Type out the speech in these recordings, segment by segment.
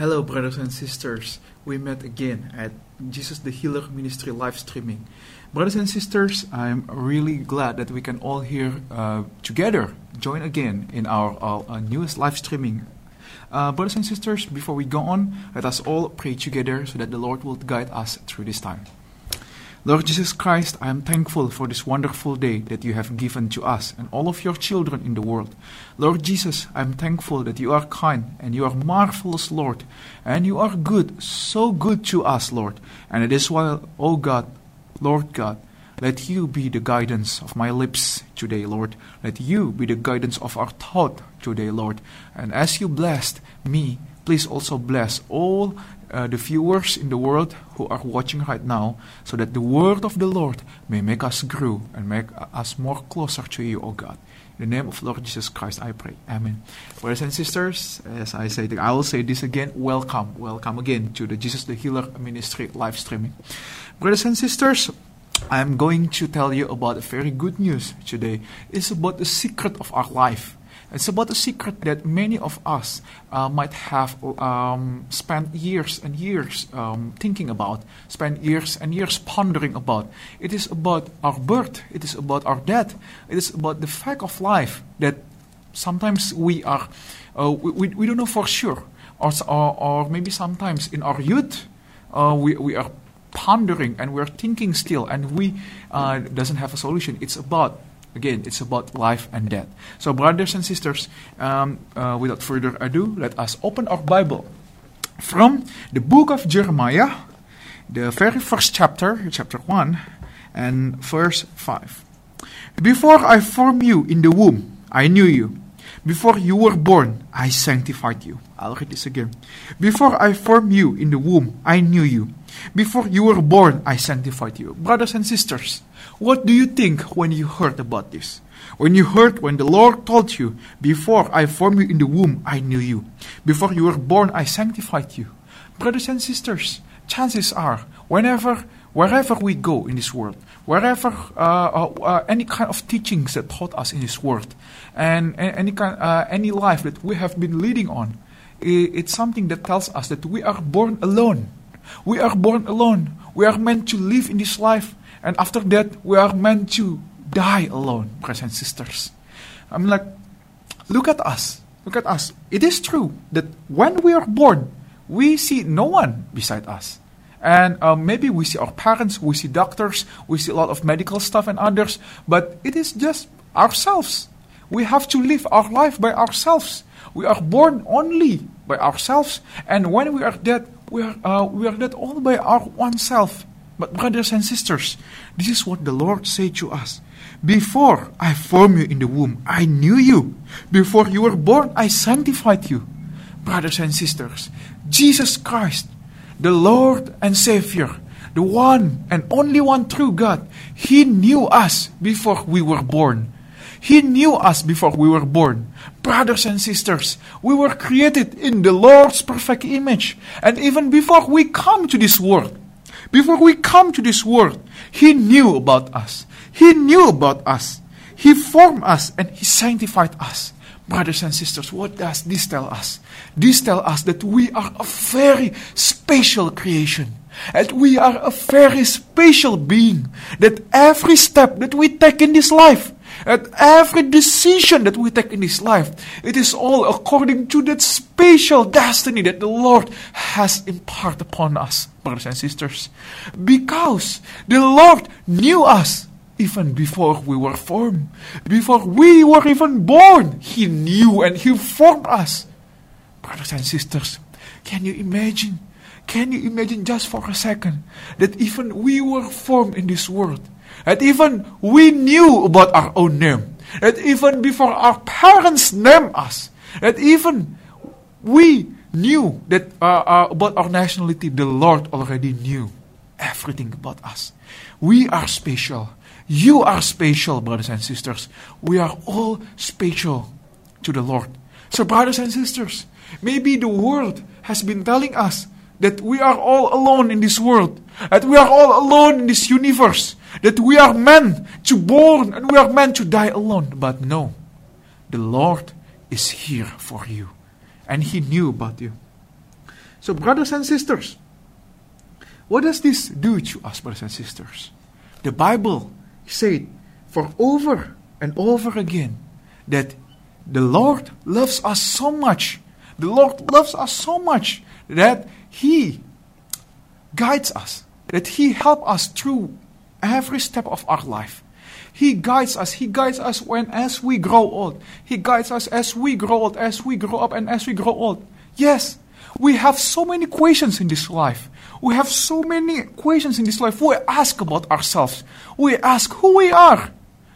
Hello, brothers and sisters. We met again at Jesus the Healer Ministry live streaming. Brothers and sisters, I'm really glad that we can all here uh, together join again in our, our, newest live streaming. Uh, brothers and sisters, before we go on, let us all pray together so that the Lord will guide us through this time. Lord Jesus Christ, I am thankful for this wonderful day that you have given to us and all of your children in the world. Lord Jesus, I am thankful that you are kind and you are marvelous, Lord, and you are good, so good to us, Lord. And it is why, oh God, Lord God, let you be the guidance of my lips today, Lord. Let you be the guidance of our thought today, Lord. And as you blessed me, please also bless all uh, the viewers in the world who are watching right now, so that the word of the Lord may make us grow and make us more closer to you, O God. In the name of Lord Jesus Christ, I pray. Amen. Brothers and sisters, as I say, I will say this again. Welcome, welcome again to the Jesus the Healer Ministry live streaming. Brothers and sisters, I'm going to tell you about a very good news today. It's about the secret of our life. It's about a secret that many of us uh, might have um, spent years and years um, thinking about, spent years and years pondering about. It is about our birth, it is about our death, it is about the fact of life that sometimes we are, uh, we, we don't know for sure. Or, or, maybe sometimes in our youth, uh, we, we are pondering and we're thinking still and we uh, doesn't have a solution. It's about Again, it's about life and death. So, brothers and sisters, um, uh, without further ado, let us open our Bible from the book of Jeremiah, the very first chapter, chapter 1, and verse 5. Before I formed you in the womb, I knew you. Before you were born, I sanctified you. I'll read this again. Before I formed you in the womb, I knew you. Before you were born, I sanctified you. Brothers and sisters, what do you think when you heard about this? When you heard when the Lord told you, Before I formed you in the womb, I knew you. Before you were born, I sanctified you. Brothers and sisters, chances are, whenever, wherever we go in this world, wherever uh, uh, uh, any kind of teachings that taught us in this world, and, any kind, uh, any life that we have been leading on, it's something that tells us that we are born alone. We are born alone. We are meant to live in this life and after that, we are meant to die alone, brothers and sisters. I'm like, look at us. Look at us. It is true that when we are born, we see no one beside us. And uh, maybe we see our parents, we see doctors, we see a lot of medical stuff and others, but it is just ourselves. We have to live our life by ourselves. We are born only by ourselves, and when we are dead, we are, uh, we are dead all by our oneself. But, brothers and sisters, this is what the Lord said to us. Before I formed you in the womb, I knew you. Before you were born, I sanctified you. Brothers and sisters, Jesus Christ, the Lord and Savior, the one and only one true God, He knew us before we were born. He knew us before we were born. Brothers and sisters, we were created in the Lord's perfect image. And even before we come to this world, before we come to this world, He knew about us. He knew about us. He formed us and He sanctified us. Brothers and sisters, what does this tell us? This tells us that we are a very special creation. And we are a very special being. That every step that we take in this life, at every decision that we take in this life, it is all according to that special destiny that the Lord has imparted upon us, brothers and sisters. Because the Lord knew us even before we were formed. Before we were even born, He knew and He formed us. Brothers and sisters, can you imagine? Can you imagine just for a second that even we were formed in this world? That even we knew about our own name. That even before our parents named us. That even we knew that uh, uh, about our nationality, the Lord already knew everything about us. We are special. You are special, brothers and sisters. We are all special to the Lord. So, brothers and sisters, maybe the world has been telling us that we are all alone in this world, that we are all alone in this universe, that we are meant to born and we are meant to die alone. But no, the Lord is here for you, and He knew about you. So, brothers and sisters, what does this do to us, brothers and sisters? The Bible said for over and over again that the Lord loves us so much. The Lord loves us so much that He guides us, that He helps us through every step of our life. He guides us. He guides us when as we grow old. He guides us as we grow old, as we grow up, and as we grow old. Yes, we have so many questions in this life. We have so many questions in this life. We ask about ourselves. We ask who we are.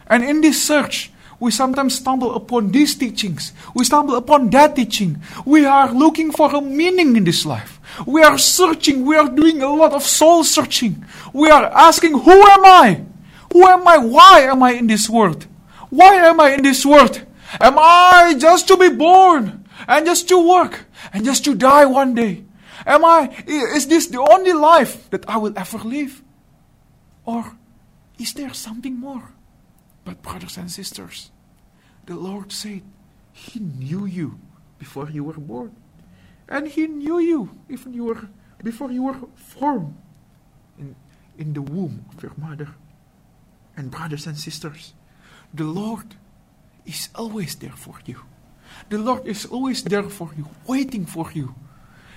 And in this search, we sometimes stumble upon these teachings. We stumble upon that teaching. We are looking for a meaning in this life. We are searching. We are doing a lot of soul searching. We are asking, Who am I? Who am I? Why am I in this world? Why am I in this world? Am I just to be born and just to work and just to die one day? Am I, is this the only life that I will ever live? Or is there something more? But, brothers and sisters, the Lord said He knew you before you were born. And He knew you even you were, before you were formed in, in the womb of your mother. And, brothers and sisters, the Lord is always there for you. The Lord is always there for you, waiting for you.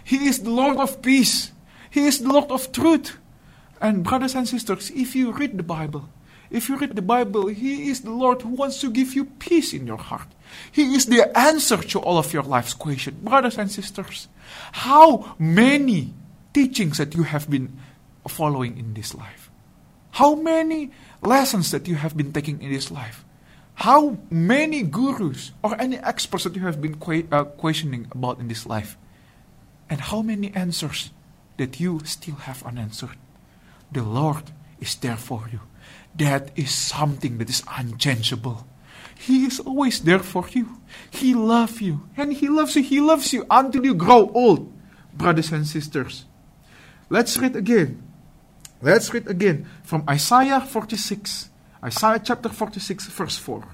He is the Lord of peace. He is the Lord of truth. And, brothers and sisters, if you read the Bible, if you read the Bible, He is the Lord who wants to give you peace in your heart. He is the answer to all of your life's questions. Brothers and sisters, how many teachings that you have been following in this life? How many lessons that you have been taking in this life? How many gurus or any experts that you have been que- uh, questioning about in this life? And how many answers that you still have unanswered? The Lord is there for you that is something that is unchangeable. He is always there for you. He loves you. And He loves you. He loves you until you grow old, brothers and sisters. Let's read again. Let's read again from Isaiah 46. Isaiah chapter 46, verse 4.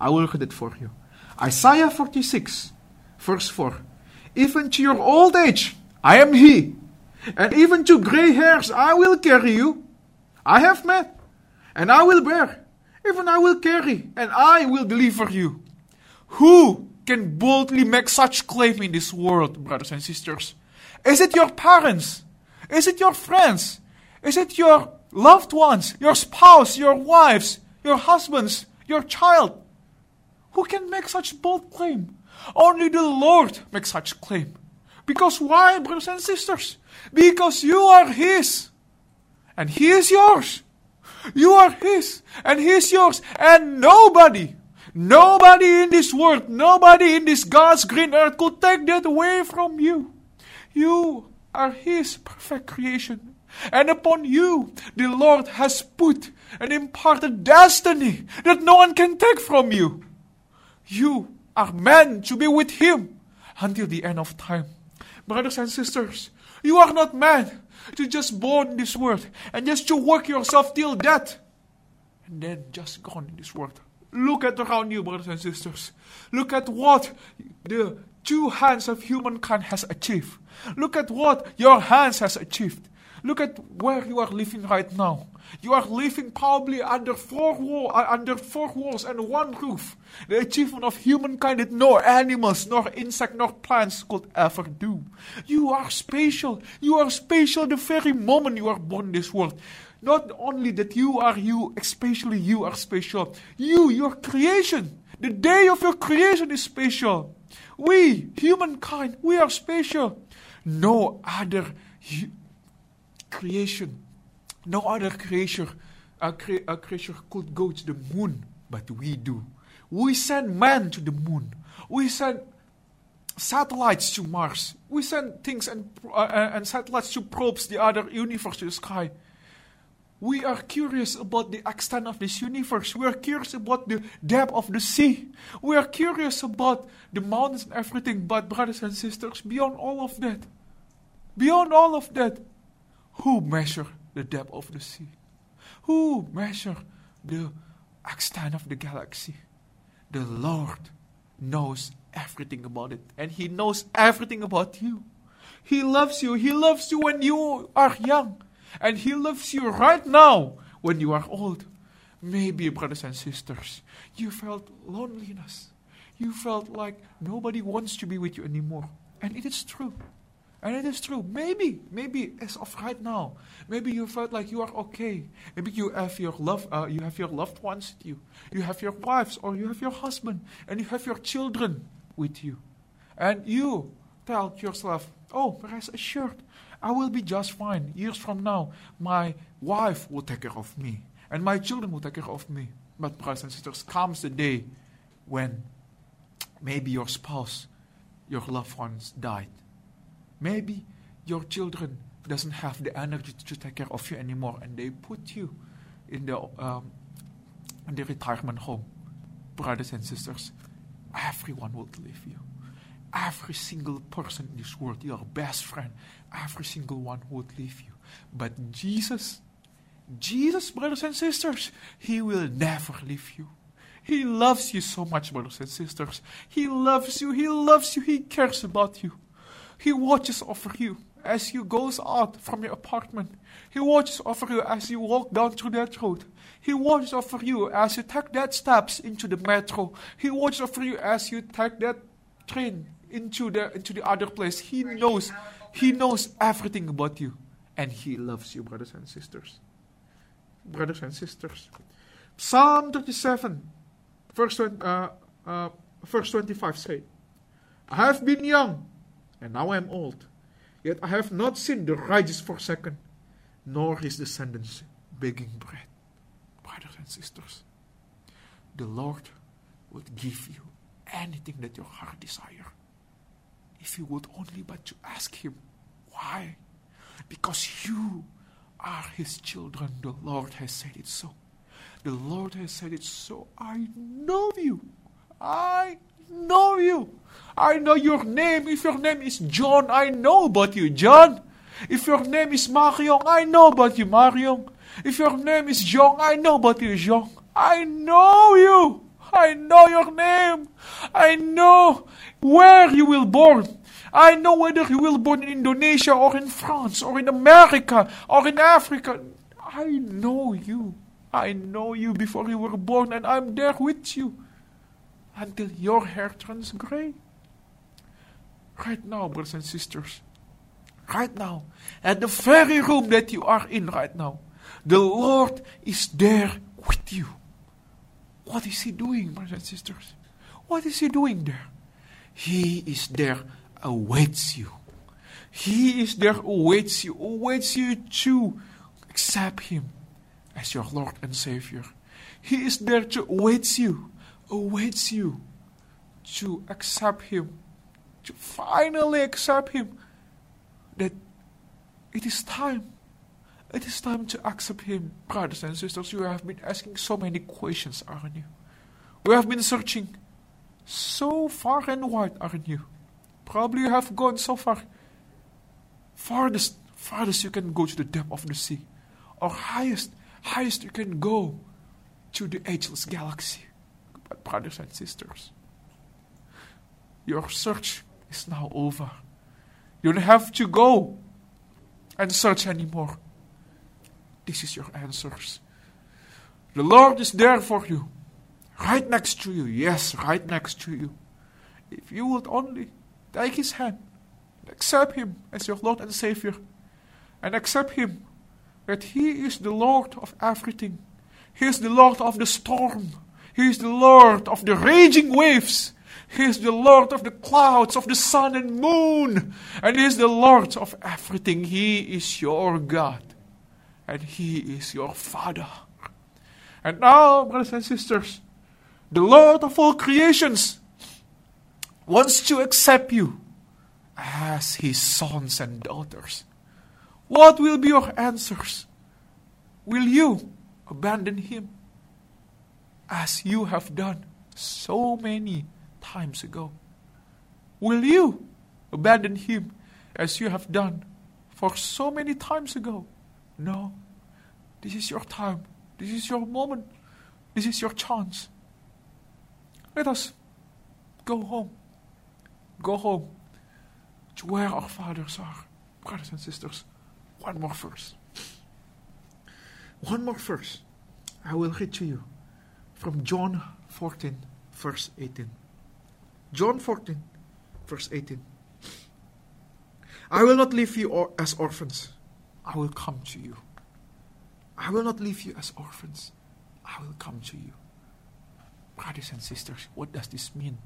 I will read it for you. Isaiah 46, verse 4. Even to your old age, I am He. And even to gray hairs, I will carry you. I have met and I will bear, even I will carry, and I will deliver you. Who can boldly make such claim in this world, brothers and sisters? Is it your parents? Is it your friends? Is it your loved ones, your spouse, your wives, your husbands, your child? Who can make such bold claim? Only the Lord makes such claim. Because why, brothers and sisters? Because you are His. And He is yours. You are His, and He is yours, and nobody, nobody in this world, nobody in this God's green earth could take that away from you. You are His perfect creation. And upon you, the Lord has put an imparted destiny that no one can take from you. You are meant to be with Him until the end of time. Brothers and sisters, you are not man. to just born in this world and just to work yourself till death and then just gone in this world. Look at around you, brothers and sisters. Look at what the two hands of humankind has achieved. Look at what your hands has achieved. Look at where you are living right now. You are living probably under four wall, uh, under four walls and one roof. The achievement of humankind that no animals, nor insect, nor plants could ever do. You are special. You are special the very moment you are born in this world. Not only that you are you, especially you are special. You, your creation, the day of your creation is special. We, humankind, we are special. No other creation no other creature, a, cre- a creature could go to the moon, but we do. We send man to the moon. We send satellites to Mars. We send things and, uh, and satellites to probes the other universe to the sky. We are curious about the extent of this universe. We are curious about the depth of the sea. We are curious about the mountains and everything. But, brothers and sisters, beyond all of that, beyond all of that, who measure the depth of the sea? Who measure the extent of the galaxy? The Lord knows everything about it, and He knows everything about you. He loves you. He loves you when you are young. And He loves you right now when you are old. Maybe, brothers and sisters, you felt loneliness. You felt like nobody wants to be with you anymore. And it is true. And it is true. Maybe, maybe as of right now, maybe you felt like you are okay. Maybe you have your love, uh, you have your loved ones with you. You have your wives or you have your husband, and you have your children with you. And you tell yourself, "Oh, rest assured, I will be just fine. Years from now, my wife will take care of me, and my children will take care of me." But brothers and sisters, comes the day when maybe your spouse, your loved ones died Maybe your children doesn't have the energy to take care of you anymore, and they put you in the um, in the retirement home. Brothers and sisters, everyone will leave you. Every single person in this world, your best friend, every single one would leave you. But Jesus, Jesus, brothers and sisters, He will never leave you. He loves you so much, brothers and sisters. He loves you. He loves you. He cares about you. He watches over you as you goes out from your apartment. He watches over you as you walk down through that road. He watches over you as you take that steps into the metro. He watches over you as you take that train into the into the other place. He knows he knows everything about you. And he loves you, brothers and sisters. Brothers and sisters. Psalm 37, verse, 20, uh, uh, verse 25 say, I have been young and now I am old. Yet I have not seen the righteous forsaken, nor his descendants begging bread. Brothers and sisters, the Lord would give you anything that your heart desire. If you would only but to ask him. Why? Because you are his children. The Lord has said it so. The Lord has said it so. I know you. I know you. I know your name. If your name is John, I know about you, John. If your name is Marion, I know about you, Marion. If your name is Jean, I know about you, Jean. I know you. I know your name. I know where you will born. I know whether you will born in Indonesia or in France or in America or in Africa. I know you. I know you before you were born and I'm there with you until your hair turns gray. Right now, brothers and sisters, right now, at the very room that you are in right now, the Lord is there with you. What is He doing, brothers and sisters? What is He doing there? He is there, awaits you. He is there, awaits you, awaits you to accept Him as your Lord and Savior. He is there to await you awaits you to accept Him, to finally accept Him. That it is time. It is time to accept Him. Brothers and sisters, you have been asking so many questions, aren't you? We have been searching so far and wide, aren't you? Probably you have gone so far. Farthest, farthest you can go to the depth of the sea. Or highest, highest you can go to the ageless galaxy. Brothers and sisters, your search is now over. You don't have to go and search anymore. This is your answers. The Lord is there for you, right next to you. Yes, right next to you. If you would only take His hand, accept Him as your Lord and Savior, and accept Him that He is the Lord of everything. He is the Lord of the storm. He is the Lord of the raging waves. He is the Lord of the clouds, of the sun and moon. And He is the Lord of everything. He is your God. And He is your Father. And now, brothers and sisters, the Lord of all creations wants to accept you as His sons and daughters. What will be your answers? Will you abandon Him? As you have done so many times ago? Will you abandon him as you have done for so many times ago? No. This is your time. This is your moment. This is your chance. Let us go home. Go home. to where our fathers are. Brothers and sisters, one more verse. One more verse. I will read to you from John 14, verse 18. John 14, verse 18. I will not leave you or, as orphans. I will come to you. I will not leave you as orphans. I will come to you. Brothers and sisters, what does this mean?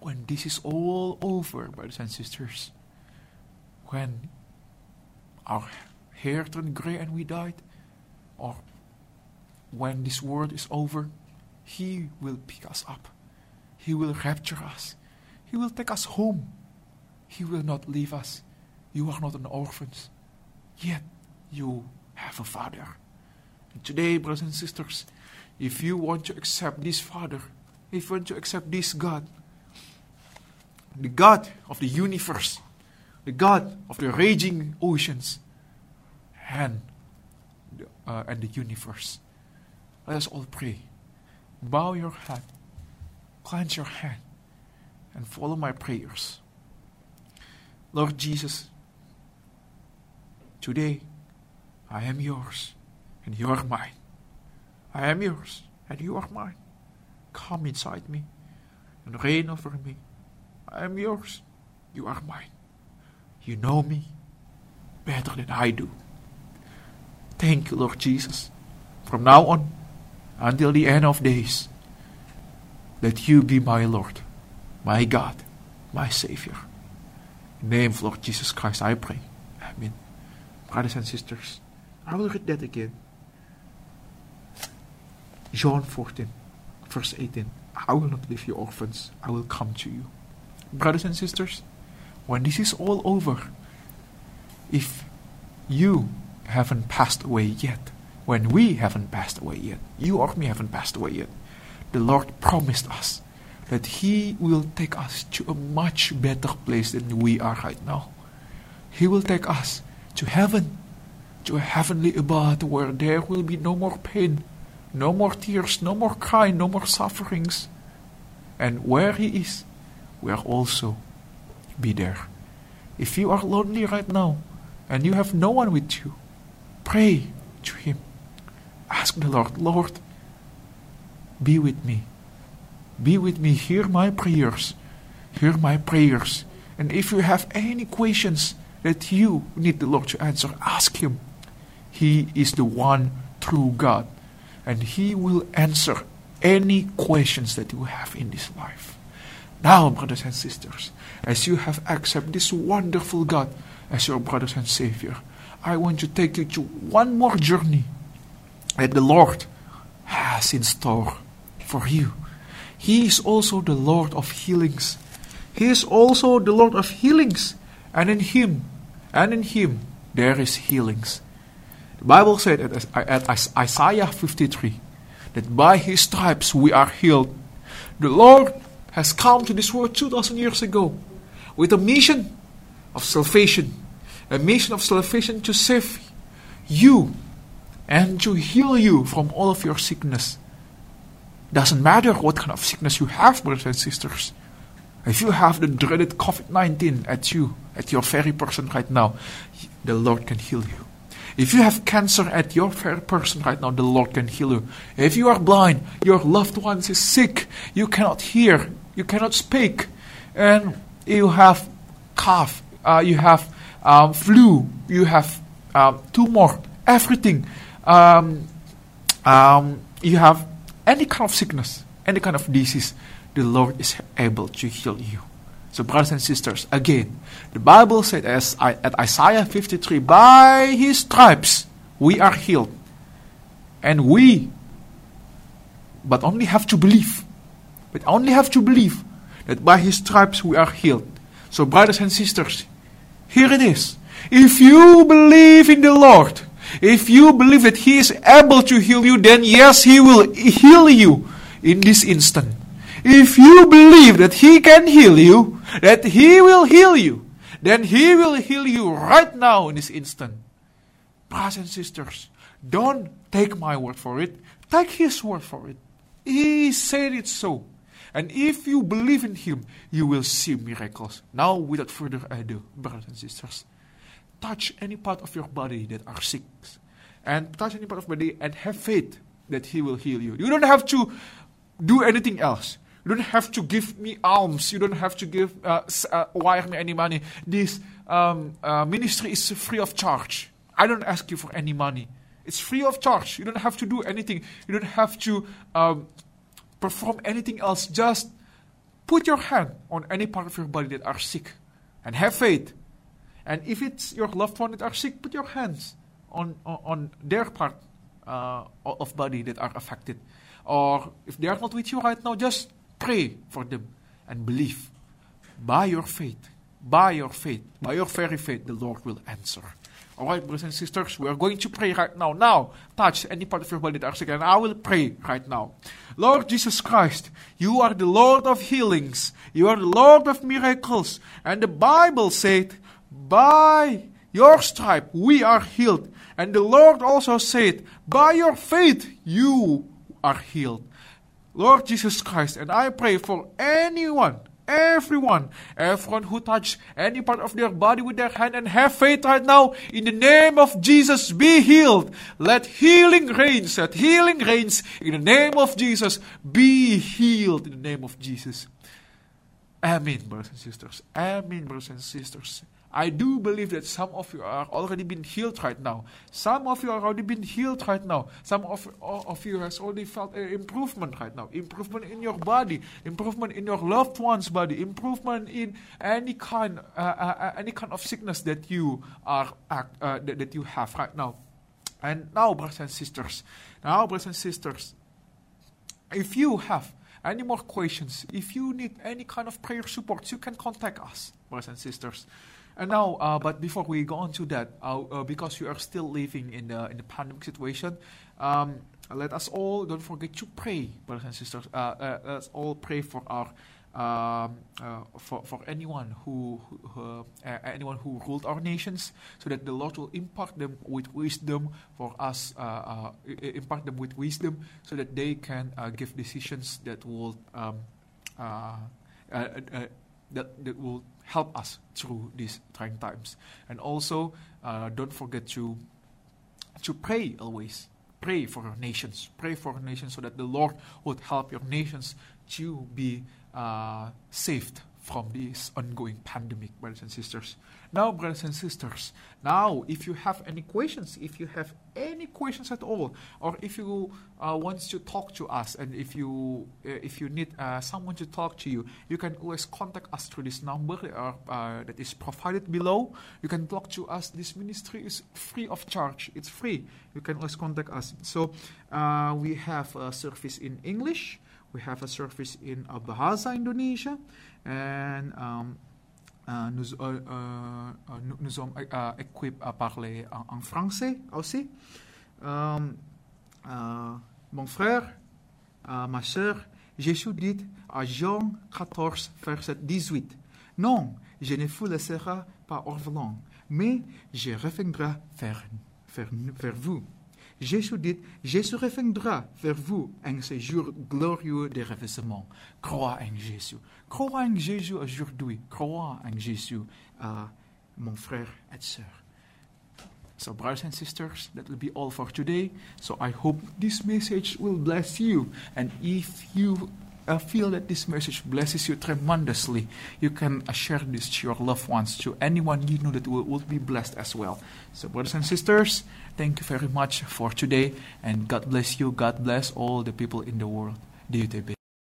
When this is all over, brothers and sisters, when our hair turned gray and we died, or when this world is over, He will pick us up. He will rapture us. He will take us home. He will not leave us. You are not an orphan. Yet you have a father. And today, brothers and sisters, if you want to accept this Father, if you want to accept this God, the God of the universe, the God of the raging oceans, and, uh, and the universe, let us all pray. Bow your head, clench your hand, and follow my prayers. Lord Jesus, today I am yours and you are mine. I am yours, and you are mine. Come inside me and reign over me. I am yours, you are mine. You know me better than I do. Thank you, Lord Jesus, from now on until the end of days, that you be my Lord, my God, my Savior. In the name of Lord Jesus Christ, I pray. Amen. Brothers and sisters, I will read that again. John 14, verse 18. I will not leave you orphans, I will come to you. Brothers and sisters, when this is all over, if you haven't passed away yet, when we haven't passed away yet, you or me haven't passed away yet, the Lord promised us that He will take us to a much better place than we are right now. He will take us to heaven, to a heavenly abode where there will be no more pain, no more tears, no more crying, no more sufferings. And where He is, we are also be there. If you are lonely right now and you have no one with you, pray to Him. Ask the Lord, Lord, be with me. Be with me. Hear my prayers. Hear my prayers. And if you have any questions that you need the Lord to answer, ask Him. He is the one true God and He will answer any questions that you have in this life. Now, brothers and sisters, as you have accepted this wonderful God as your brothers and Savior, I want to take you to one more journey that the Lord has in store for you. He is also the Lord of healings. He is also the Lord of healings, and in Him, and in Him, there is healings. The Bible said at, Isaiah 53 that by his stripes we are healed. The Lord has come to this world 2,000 years ago with a mission of salvation, a mission of salvation to save you and to heal you from all of your sickness. Doesn't matter what kind of sickness you have, brothers and sisters. If you have the dreaded COVID 19 at you, at your very person right now, the Lord can heal you. If you have cancer at your fair person right now, the Lord can heal you. If you are blind, your loved ones is sick, you cannot hear, you cannot speak, and you have cough, uh, you have um, flu, you have um, tumor, everything. Um, um, you have any kind of sickness, any kind of disease, the Lord is able to heal you. So, brothers and sisters, again, the Bible said as I, at Isaiah 53, by his stripes we are healed. And we, but only have to believe, but only have to believe that by his stripes we are healed. So, brothers and sisters, here it is. If you believe in the Lord, if you believe that He is able to heal you, then yes, He will heal you in this instant. If you believe that He can heal you, that He will heal you, then He will heal you right now in this instant. Brothers and sisters, don't take my word for it. Take His word for it. He said it so. And if you believe in Him, you will see miracles. Now, without further ado, brothers and sisters, touch any part of your body that are sick. And touch any part of your body and have faith that He will heal you. You don't have to do anything else. You don't have to give me alms. You don't have to give uh, uh, wire me any money. This um, uh, ministry is free of charge. I don't ask you for any money. It's free of charge. You don't have to do anything. You don't have to um, perform anything else. Just put your hand on any part of your body that are sick and have faith. And if it's your loved one that are sick, put your hands on, on, on their part uh, of body that are affected. Or if they are not with you right now, just Pray for them and believe. By your faith, by your faith, by your very faith, the Lord will answer. All right, brothers and sisters, we are going to pray right now. Now, touch any part of your body that are sick, and I will pray right now. Lord Jesus Christ, you are the Lord of healings. You are the Lord of miracles. And the Bible said, by your stripe we are healed. And the Lord also said, by your faith you are healed. Lord Jesus Christ, and I pray for anyone, everyone, everyone who touch any part of their body with their hand and have faith right now, in the name of Jesus, be healed. Let healing reigns, let healing reigns in the name of Jesus, be healed in the name of Jesus. Amen, brothers and sisters. Amen, brothers and sisters. I do believe that some of you are already been healed right now. Some of you are already been healed right now. Some of, of you has already felt an improvement right now. Improvement in your body, improvement in your loved one's body, improvement in any kind, uh, uh, uh any kind of sickness that you are uh, that, that you have right now. And now, brothers and sisters, now, brothers and sisters, if you have any more questions, if you need any kind of prayer support, you can contact us, brothers and sisters. And now, uh, but before we go on to that, uh, uh, because you are still living in the in the pandemic situation, um, let us all don't forget to pray, brothers and sisters. Uh, uh, let's all pray for our um, uh, for for anyone who, who anyone who ruled our nations, so that the Lord will impart them with wisdom for us, impart them with wisdom, so that they can give decisions that will um, that that will help us through these trying times. And also, uh, don't forget to to pray always. Pray for your nations. Pray for your nations so that the Lord would help your nations to be uh, saved from this ongoing pandemic, brothers and sisters. Now, brothers and sisters, now if you have any questions, if you have any questions at all, or if you uh, want to talk to us, and if you uh, if you need uh, someone to talk to you, you can always contact us through this number uh, that is provided below. You can talk to us. This ministry is free of charge. It's free. You can always contact us. So uh, we have a service in English. We have a service in Bahasa Indonesia and um, uh, nous, uh, uh, nous, sommes équipés à parler en, français aussi. Um, mon frère, ma soeur, Jésus dit à Jean 14, verset 18, Non, je ne vous laisserai pas orphelin, mais je reviendrai vers vous. Jésus dit, Jésus reviendra vers vous en ce jour glorieux de ravissement. Crois en Jésus. Crois en Jésus aujourd'hui. Crois en Jésus, uh, mon frère et sœur. So, brothers and sisters, that will be all for today. So, I hope this message will bless you. And if you uh, feel that this message blesses you tremendously, you can share this to your loved ones, to anyone you know that will, will be blessed as well. So, brothers and sisters, thank you very much for today, and God bless you. God bless all the people in the world. DUTB.